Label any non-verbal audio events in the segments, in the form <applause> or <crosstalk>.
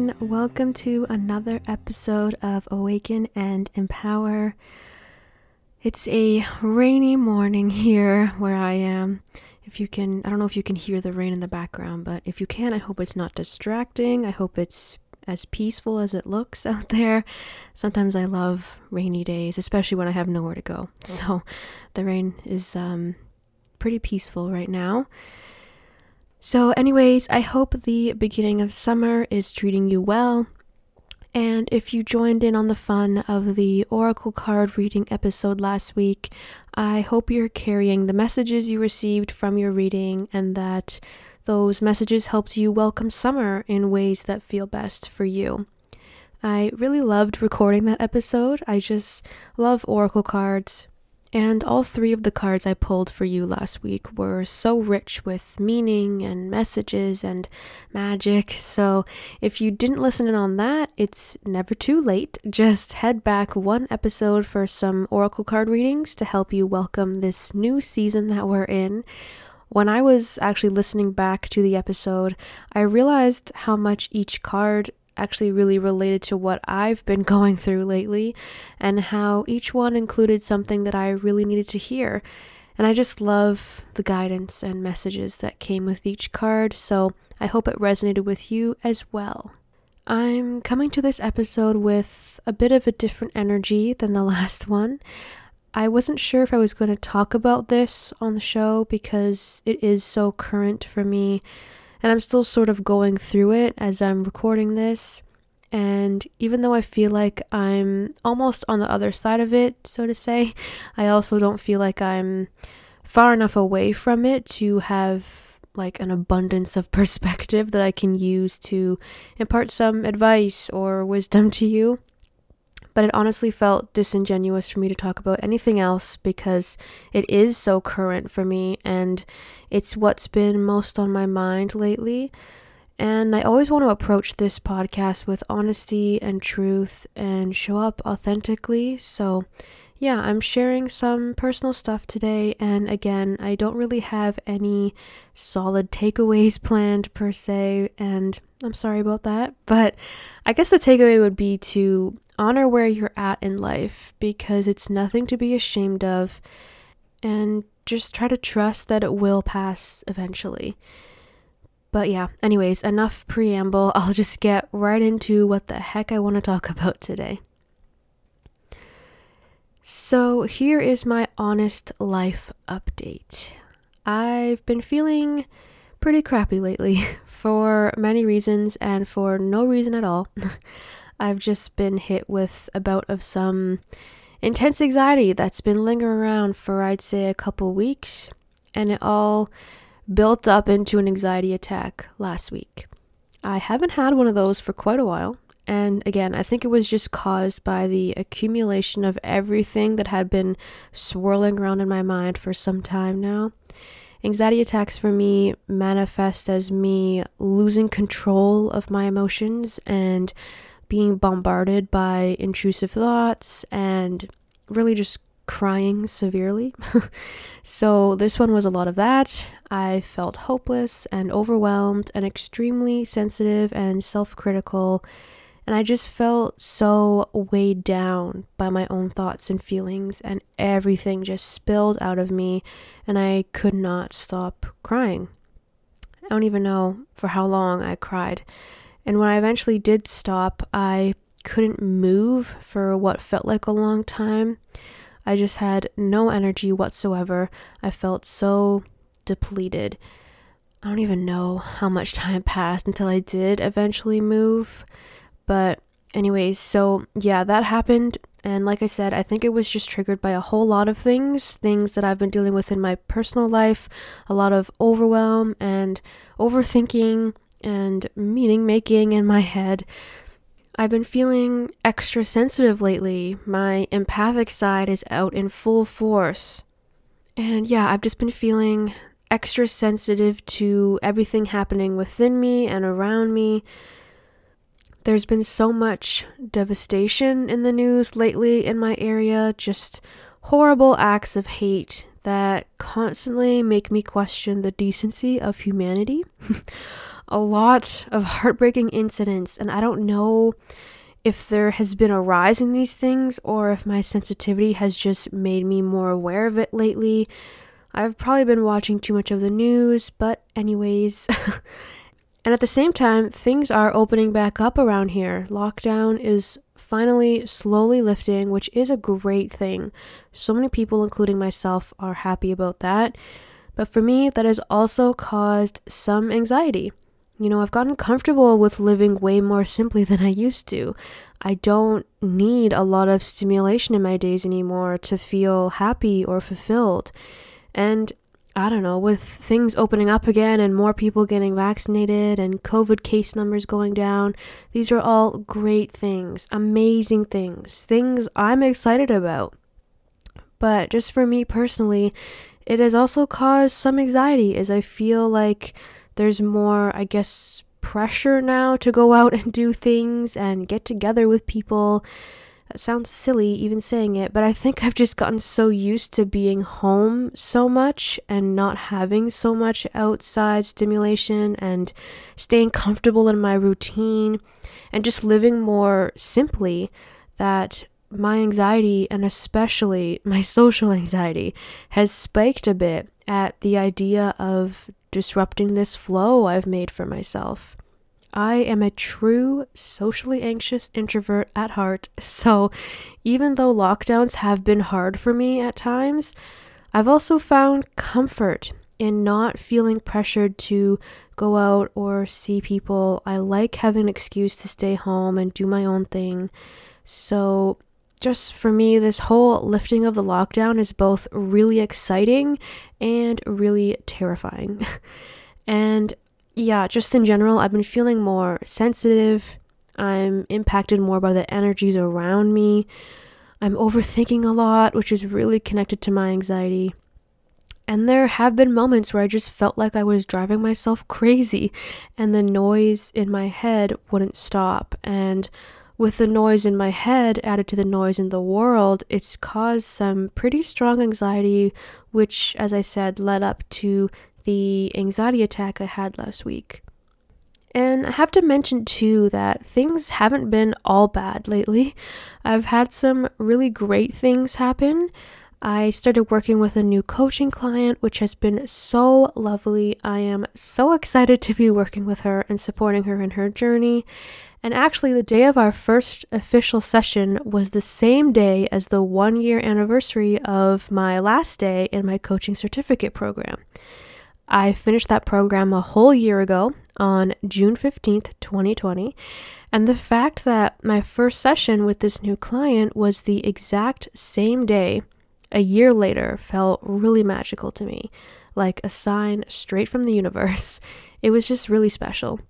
Everyone. Welcome to another episode of Awaken and Empower. It's a rainy morning <laughs> here where I am. If you can, I don't know if you can hear the rain in the background, but if you can, I hope it's not distracting. I hope it's as peaceful as it looks <laughs> out there. Sometimes I love rainy days, especially when I have nowhere to go. So the rain is um, pretty peaceful right now. So, anyways, I hope the beginning of summer is treating you well. And if you joined in on the fun of the Oracle card reading episode last week, I hope you're carrying the messages you received from your reading and that those messages helped you welcome summer in ways that feel best for you. I really loved recording that episode. I just love Oracle cards. And all three of the cards I pulled for you last week were so rich with meaning and messages and magic. So if you didn't listen in on that, it's never too late. Just head back one episode for some Oracle card readings to help you welcome this new season that we're in. When I was actually listening back to the episode, I realized how much each card actually really related to what I've been <laughs> going through lately and how each one included something that I really needed to hear. And I just love the guidance and messages that came with each card, so I hope it resonated with you as well. I'm coming to this episode with a bit of a different energy than the <laughs> last one. I wasn't sure if I was going to talk about this on the show because it is so current for me and I'm still sort of going through it as I'm recording this. And even though I feel like I'm almost on the other side of it, so to say, I also don't feel like I'm far enough away from it to have like an abundance of <laughs> perspective that I can use to impart some advice or wisdom to you but it honestly felt disingenuous for me to talk about anything else because it is so current for me and it's what's been most on my mind lately. And I always want to approach this podcast with honesty and truth and show up authentically. So, yeah, I'm sharing some personal stuff today. And again, I don't really have any solid takeaways <laughs> planned per se. And I'm sorry about that. But I guess the takeaway would be to honor where you're at in life because it's nothing to be ashamed of, and just try to trust that it will pass eventually. But yeah, anyways, enough preamble. <laughs> I'll just get right into what the heck I want to talk <laughs> about today. So, here is my honest life update. I've been feeling pretty crappy lately <laughs> for many reasons and for no reason at all. I've just been hit with a bout of some intense anxiety that's been lingering around for, I'd say, a couple weeks, and it all built up into an anxiety attack last week. I haven't had one of those for quite a while, and again, I think it was just caused by the accumulation of everything that had been swirling around in my mind for some time now. Anxiety attacks for me manifest as me losing control of my emotions and being bombarded by intrusive thoughts and really just crying severely. <laughs> so, this one was a lot of that. I felt hopeless and overwhelmed and extremely sensitive and self critical. And I just felt so weighed down by my own thoughts and feelings, and everything just spilled out of me, and I could not stop crying. I don't even know for how long I cried. And when I eventually did stop, I couldn't move for what felt like a long time. I just had no energy whatsoever. I felt so depleted. I don't even know how much time passed until I did eventually move. But, anyways, so yeah, that happened. And like I said, I think it was just triggered by a whole lot of things, things that I've been dealing with in my personal life, a lot of overwhelm and overthinking and meaning making in my head. I've been feeling extra sensitive lately. My empathic side is out in full force. And yeah, I've just been feeling extra sensitive to everything happening within me and around me. There's been so much devastation in the news lately in my area, just horrible acts of hate that constantly make me question the decency of humanity. <laughs> a lot of heartbreaking incidents, and I don't know if there has been a rise in these things or if my sensitivity has just made me more aware of it lately. I've probably been watching too much of the news, but, anyways. <laughs> and at the same time, things are opening back up around here. Lockdown is finally slowly lifting, which is a great thing. So many people, including myself, are happy about that. But for me, that has also caused some anxiety. You know, I've gotten comfortable with living way more simply than I used to. I don't need a lot of stimulation in my days anymore to feel happy or fulfilled. And I don't know, with things opening up again and more people getting vaccinated and COVID case numbers going down, these are all great things, amazing things, things I'm excited about. But just for me personally, it has also caused some anxiety as I feel like there's more, I guess, pressure now to go out and do things and get together with people. That sounds silly even saying it, but I think I've just gotten so used to being home so much and not having so much outside stimulation and staying comfortable in my routine and just living more simply that my anxiety and especially <laughs> my social anxiety has spiked a bit at the idea of disrupting this flow I've made for myself. I am a true socially anxious introvert at heart, so even though lockdowns have been hard for me at times, I've also found comfort in not feeling pressured to go out or see people. I like having an excuse to stay home and do my own thing. So just for me, this whole lifting of the lockdown is both really exciting and really terrifying. <laughs> and yeah, just in general, I've been feeling more sensitive. I'm impacted more by the energies around me. I'm overthinking a lot, which is really connected to my anxiety. And there have been moments where I just felt like I was driving myself <laughs> crazy and the noise in my head wouldn't stop. And with the noise in my head added to the noise in the world, it's caused some pretty strong anxiety, which, as I said, led up to the anxiety attack I had last week. And I have to mention too that things haven't been all bad lately. I've had some really great things happen. I started working with a new coaching client, which has been so lovely. I am so excited to be working with her and supporting her in her journey. And actually, the day of our first official session was the same day as the one year anniversary of my last day in my coaching certificate program. I finished that program a whole year ago on June 15th, 2020. And the fact that my first session with this new client was the exact same day a year later felt really magical to me, like a sign straight from the universe. <laughs> It was just really special.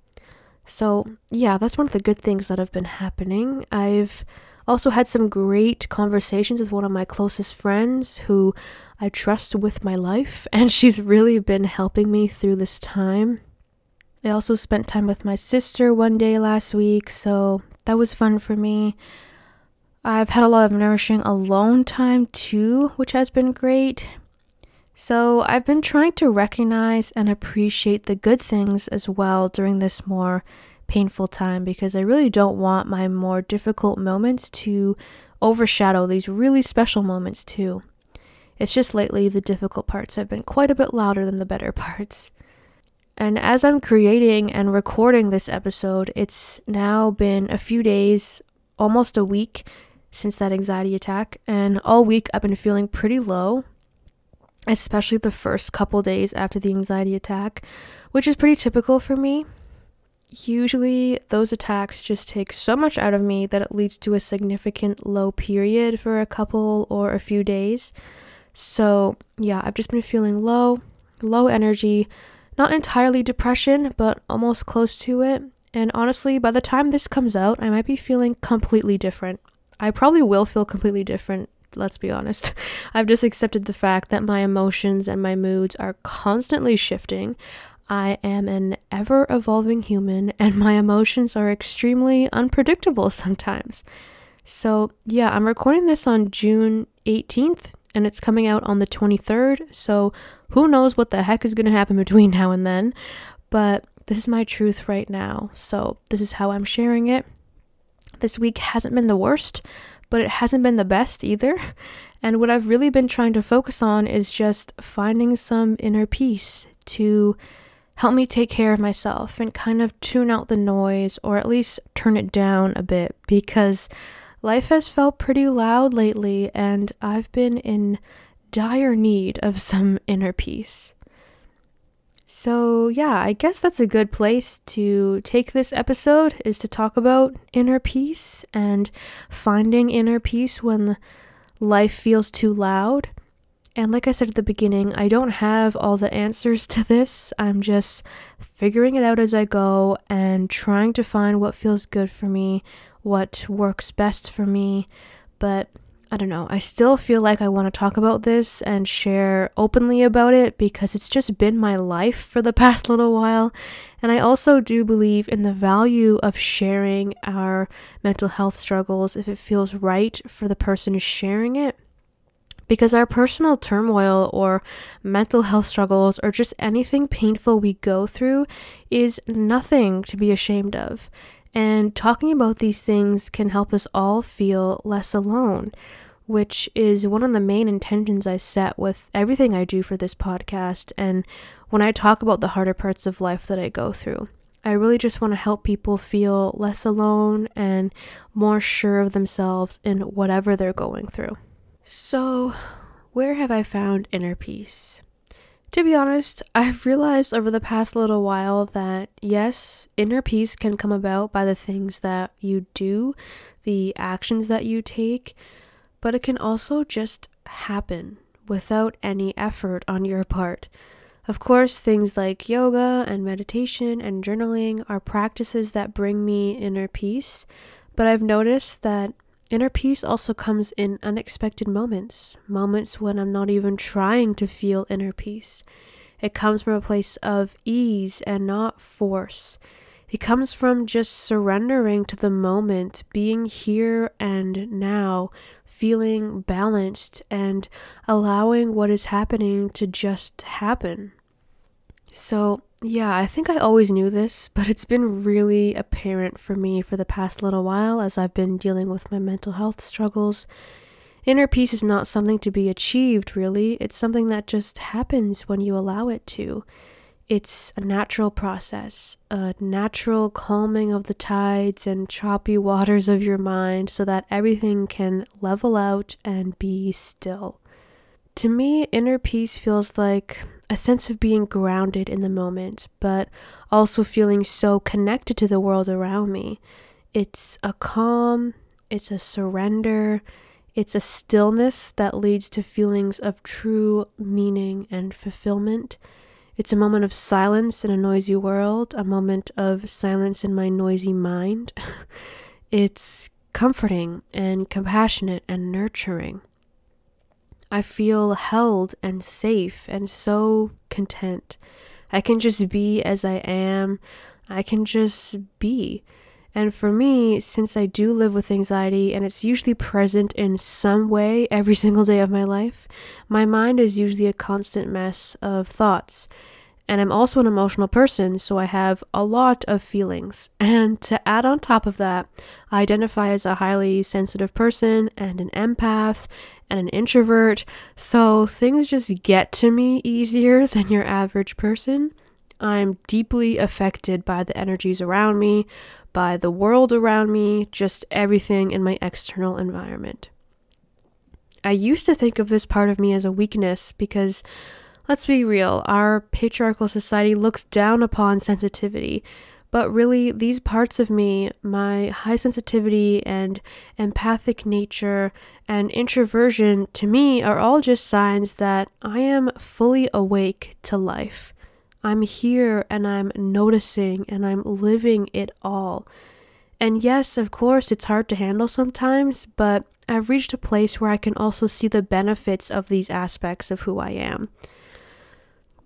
So, yeah, that's one of the good things that have been happening. I've also had some great conversations with one of my closest friends who I trust with my life, <laughs> and she's really been helping me through this time. I also spent time with my sister one day last week, so that was fun for me. I've had a lot of nourishing alone time too, which has been great. So, I've been trying to recognize and appreciate the good things as well during this more painful time because I really don't want my more difficult moments to overshadow these really special moments too. It's just lately the difficult parts have been quite a bit louder than the better <laughs> parts. And as I'm creating and recording this episode, it's now been a few days, almost a week since that anxiety attack, and all week I've been feeling pretty low especially the first couple days after the anxiety attack, which is pretty typical for me. Usually, those attacks just take so much out of me that it leads to a significant low period for a couple or a few days. So, yeah, I've just been feeling low, low energy, not entirely depression, but almost close to it. And honestly, by the time this comes out, I might be feeling completely different. I probably will feel completely different let's be honest. <laughs> I've just accepted the fact that my emotions and my moods are constantly shifting. I am an ever evolving human, and my emotions are extremely unpredictable sometimes. So, yeah, I'm recording this on June 18th, and it's coming out on the 23rd. So, who knows what the heck is going to happen <laughs> between now and then. But this is my truth right now. So, this is how I'm sharing it. This week hasn't been the worst, but it hasn't been the best either. And what I've really been trying to focus on is just finding some inner peace to help me take care of myself and kind of tune out the noise or at least turn it down a bit because life has felt pretty loud lately and I've been in dire need of some inner peace. So, yeah, I guess that's a good place to take this episode is to talk about inner peace and finding inner peace when life feels too loud. And like I said at the beginning, I don't have all the answers to this. I'm just figuring it out as I go and trying to find what feels good for me, what works best for me. But I don't know. I still feel like I want to talk about this and share openly about it because it's just been my life for the <laughs> past little while. And I also do believe in the value of sharing our mental health struggles if it feels right for the person sharing it. Because our personal turmoil or mental health struggles or just anything painful we go through is nothing to be ashamed of. And talking about these things can help us all feel less alone, which is one of the main intentions I set with everything I do for this podcast. And when I talk about the harder parts of life that I go through, I really just want to help people feel less alone and more sure of themselves in whatever they're going through. So, where have I found inner peace? To be honest, I've realized over the past little while that yes, inner peace can come about by the things that you do, the actions that you take, but it can also just happen without any effort on your part. Of course, things like yoga and meditation and journaling are practices that bring me inner peace, but I've noticed that Inner peace also comes in unexpected moments, moments when I'm not even trying to feel inner peace. It comes from a place of ease and not force. It comes from just surrendering to the moment, being here and now, feeling balanced, and allowing what is happening to just happen. So, yeah, I think I always knew this, but it's been really apparent for me for the past little while as I've been dealing with my mental health struggles. Inner peace is not something to be achieved, really. It's something that just happens when you allow it to. It's a natural process, a natural calming of the tides and choppy waters of your mind so that everything can level out and be still. To me, inner peace feels like a sense of being grounded in the moment, but also feeling so connected to the world around me. It's a calm, it's a surrender, it's a stillness that leads to feelings of true meaning and fulfillment. It's a moment of silence in a noisy world, a moment of silence in my noisy mind. <laughs> it's comforting and compassionate and nurturing. I feel held and safe and so content. I can just be as I am. I can just be. And for me, since I do live with anxiety and it's usually present in some way every <laughs> single day of my life, my mind is usually a constant mess of thoughts. And I'm also an emotional person, so I have a lot of feelings. And to add on top of that, I identify as a highly sensitive person and an empath and an introvert, so things just get to me easier <laughs> than your average person. I'm deeply affected by the energies around me, by the world around me, just everything in my external environment. I used to think of this part of me as a weakness because Let's be real, our patriarchal society looks down upon sensitivity, but really, these parts of me, my high sensitivity and empathic nature and introversion, to me, are all just signs that I am fully awake to life. I'm here and I'm noticing and I'm living it all. And yes, of course, it's hard to handle sometimes, but I've reached a place where I can also see the benefits of these aspects of who I am.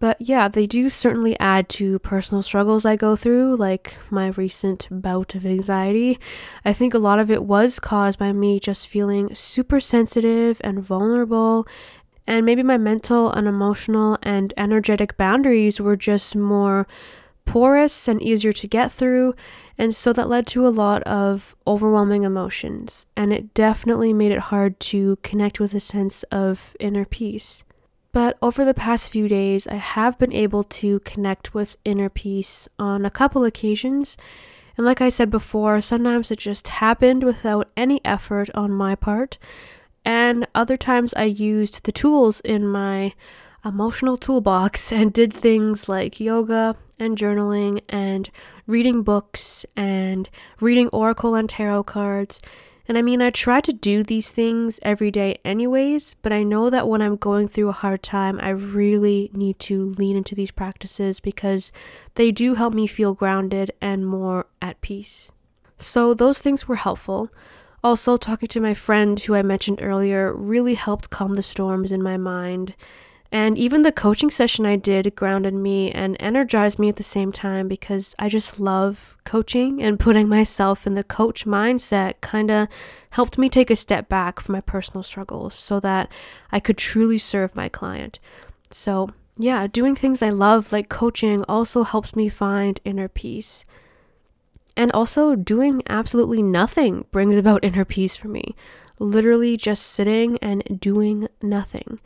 But yeah, they do certainly add to personal struggles I go through, like my recent bout of anxiety. I think a lot of it was caused by me just feeling super sensitive and vulnerable, and maybe my mental and emotional and energetic boundaries were just more porous and easier to get through. And so that led to a lot of overwhelming emotions. And it definitely made it hard to connect with a sense of inner peace. But over the past few days, I have been able to connect with inner peace on a couple occasions. And like I said before, sometimes it just happened without any effort on my part. And other times I used the tools in my emotional toolbox <laughs> and did things like yoga and journaling and reading books and reading oracle and tarot cards and I mean, I try to do these things every day, anyways, but I know that when I'm going through a hard time, I really need to lean into these practices because they do help me feel grounded and more at peace. So, those things were helpful. Also, talking to my friend who I mentioned earlier really helped calm the storms in my mind and even the coaching session I did grounded me and energized me at the same time because I just love coaching and <laughs> putting myself in the coach mindset kind of helped me take a step back from my personal struggles so that I could truly serve my client. So, yeah, doing things I love like coaching also helps me find inner peace. And also, doing absolutely nothing brings about inner peace for me. Literally just sitting and doing nothing.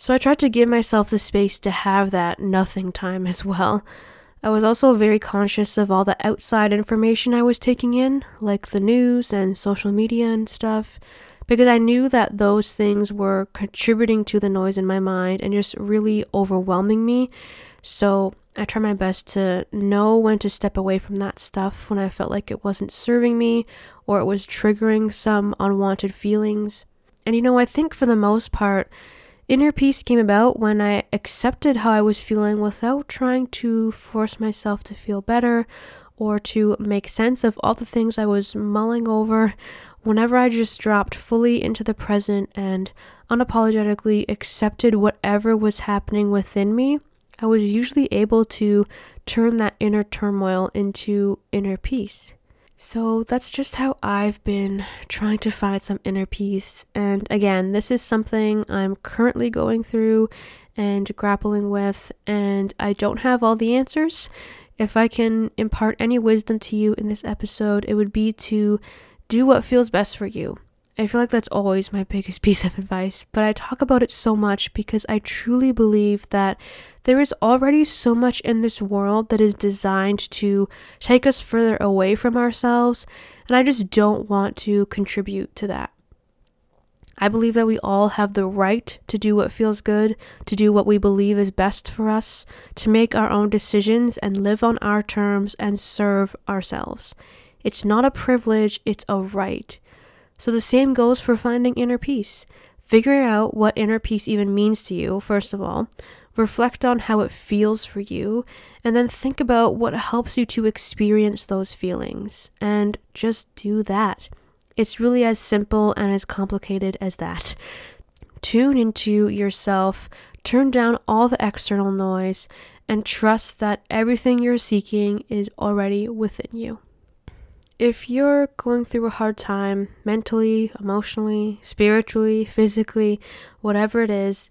So I tried to give myself the space to have that nothing time as well. I was also very conscious of all the outside information I was taking in, like the news and social media and stuff, because I knew that those things were contributing to the noise in my mind and just really overwhelming me. So I try my best to know when to step away from that stuff when I felt like it wasn't serving me or it was triggering some unwanted feelings. And you know, I think for the most part, Inner peace came about when I accepted how I was feeling without trying to force myself to feel better or to make sense of all the things I was mulling over. Whenever I just dropped fully into the present and unapologetically accepted whatever was happening within me, I was usually able to turn that inner turmoil into inner peace. So that's just how I've been trying to find some inner peace. And again, this is something I'm currently going through and grappling with, and I don't have all the answers. If I can impart any wisdom to you in this episode, it would be to do what feels best for you. I feel like that's always my biggest <laughs> piece of advice, but I talk about it so much because I truly believe that there is already so much in this world that is designed to take us further away from ourselves, and I just don't want to contribute to that. I believe that we all have the right to do what feels good, to do what we believe is best for us, to make our own decisions and live on our terms and serve ourselves. It's not a privilege, it's a right. So the same goes for finding inner peace. Figure out what inner peace even means to you, first of all. Reflect on how it feels for you, and then think about what helps you to experience those feelings. And just do that. It's really as simple and as complicated as that. Tune into yourself, turn down all the external noise, and trust that everything you're seeking is already within you if you're going through a hard time mentally, emotionally, spiritually, physically, whatever it is,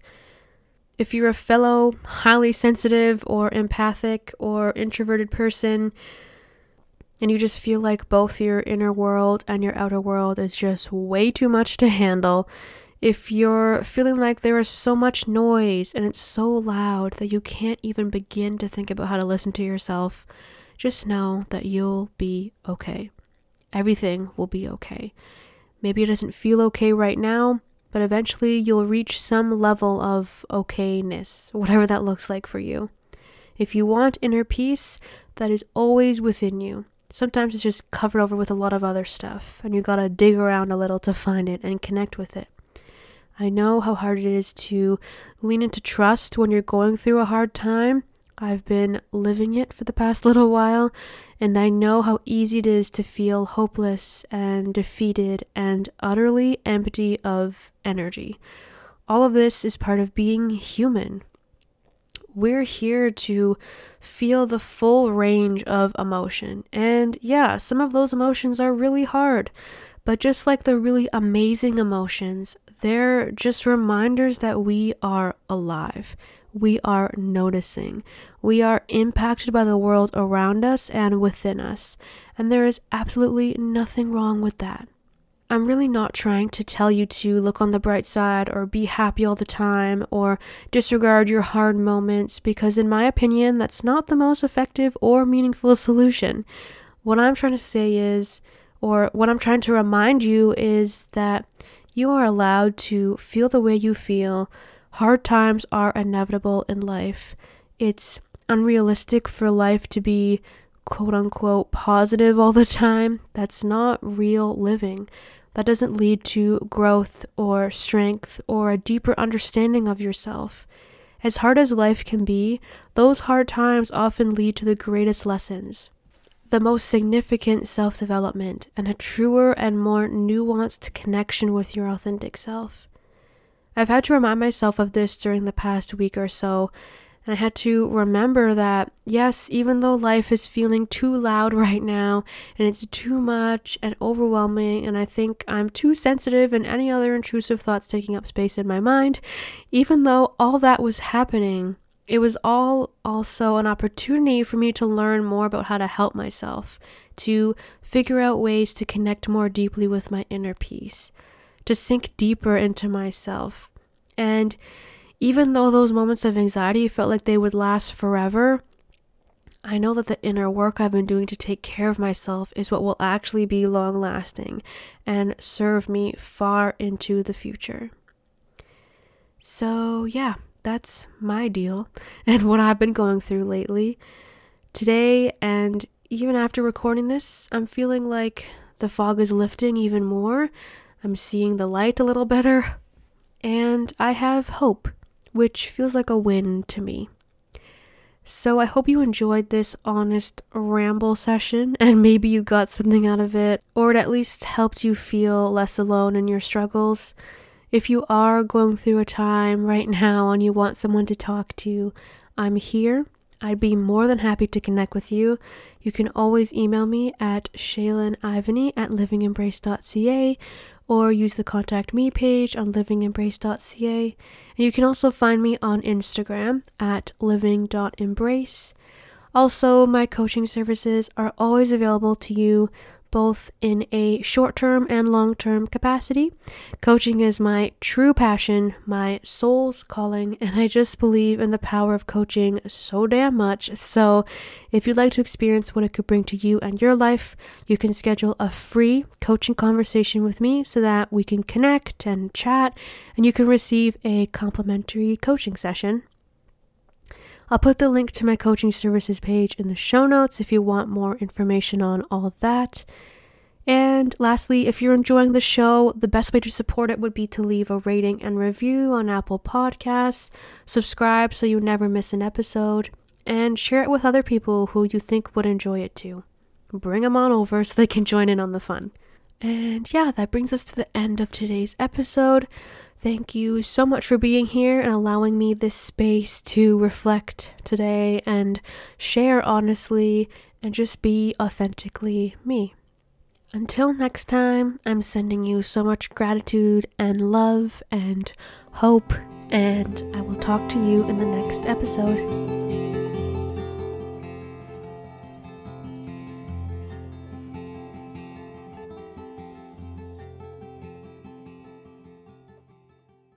if you're a fellow highly sensitive or empathic or introverted person, and you just feel like both your inner world and your outer world is just way too much to handle, if you're feeling like there is so much noise and it's so loud that you can't even begin to think about how to listen to yourself, just know that you'll be okay everything will be okay. Maybe it doesn't feel okay right now, but eventually you'll reach some level of okayness, whatever that looks like for you. If you want inner peace, that is always within you. Sometimes it's just covered over with a lot of other stuff, and you gotta dig around a little to find it and connect with it. I know how hard it is to lean into trust when you're going through a hard time, I've been living it for the past <laughs> little while, and I know how easy it is to feel hopeless and defeated and utterly empty of energy. All of this is part of being human. We're here to feel the full range of emotion. And yeah, some of those emotions are really hard. But just like the really amazing emotions, they're just reminders that we are alive we are noticing. We are impacted by the world around us and within us, and there is absolutely nothing wrong with that. I'm really not trying to tell you to look on the bright side or be happy all the time or disregard your hard moments because, in my opinion, that's not the most effective or meaningful solution. What I'm trying to say is, or what I'm trying to remind you is that you are allowed to feel the way you feel. Hard times are inevitable in life. It's unrealistic for life to be quote unquote positive all the time. That's not real living. That doesn't lead to growth or strength or a deeper understanding of yourself. As hard as life can be, those hard times often lead to the greatest lessons the most significant self development, and a truer and more nuanced connection with your authentic self. I've had to remind myself of this during the past week or so, and I had to remember that, yes, even though life is feeling too loud right now, and it's too much and overwhelming, and I think I'm too sensitive and any other intrusive thoughts taking up space in my mind, even though all that was happening, it was all also an opportunity for me to learn more about how to help myself, to figure out ways to connect more deeply with my inner peace, to sink deeper into myself. And even though those moments of anxiety felt like they would last forever, I know that the inner work I've been doing to take care of myself is what will actually be long lasting and serve me far into the future. So, yeah, that's my deal <laughs> and what I've been going through lately. Today, and even after recording this, I'm feeling like the fog is lifting even more. I'm seeing the light a little better, and I have hope, which feels like a win to me. So I hope you enjoyed this honest ramble session and maybe you got something out of it, or it at least helped you feel less alone in your struggles. If you are going through a time right now and you want someone to talk to, I'm here. I'd be more than happy to connect with you. You can always email me at shaylinivany at livingembrace.ca or use the contact me page on livingembrace.ca. And you can also find me on Instagram at living.embrace. Also, my coaching services are always available to you both in a short term and long term capacity. Coaching is my true passion, my soul's calling, and I just believe in the power of coaching so damn much. So, if you'd like to experience what it could bring to you and your life, you can schedule a free coaching conversation with me so that we can connect and chat, and you can receive a complimentary coaching session. I'll put the link to my coaching services page in the show notes if you want more information on all that. And lastly, if you're enjoying the show, the best way to support it would be to leave a rating and review on Apple Podcasts, subscribe so you never miss an episode, and share it with other people who you think would enjoy it too. Bring them on over so they can join in on the fun. And yeah, that brings us to the end of today's episode. Thank you so much for being here and allowing me this space to reflect today and share honestly and just be authentically me. Until next time, I'm sending you so much gratitude and love and hope, and I will talk to you in the next episode.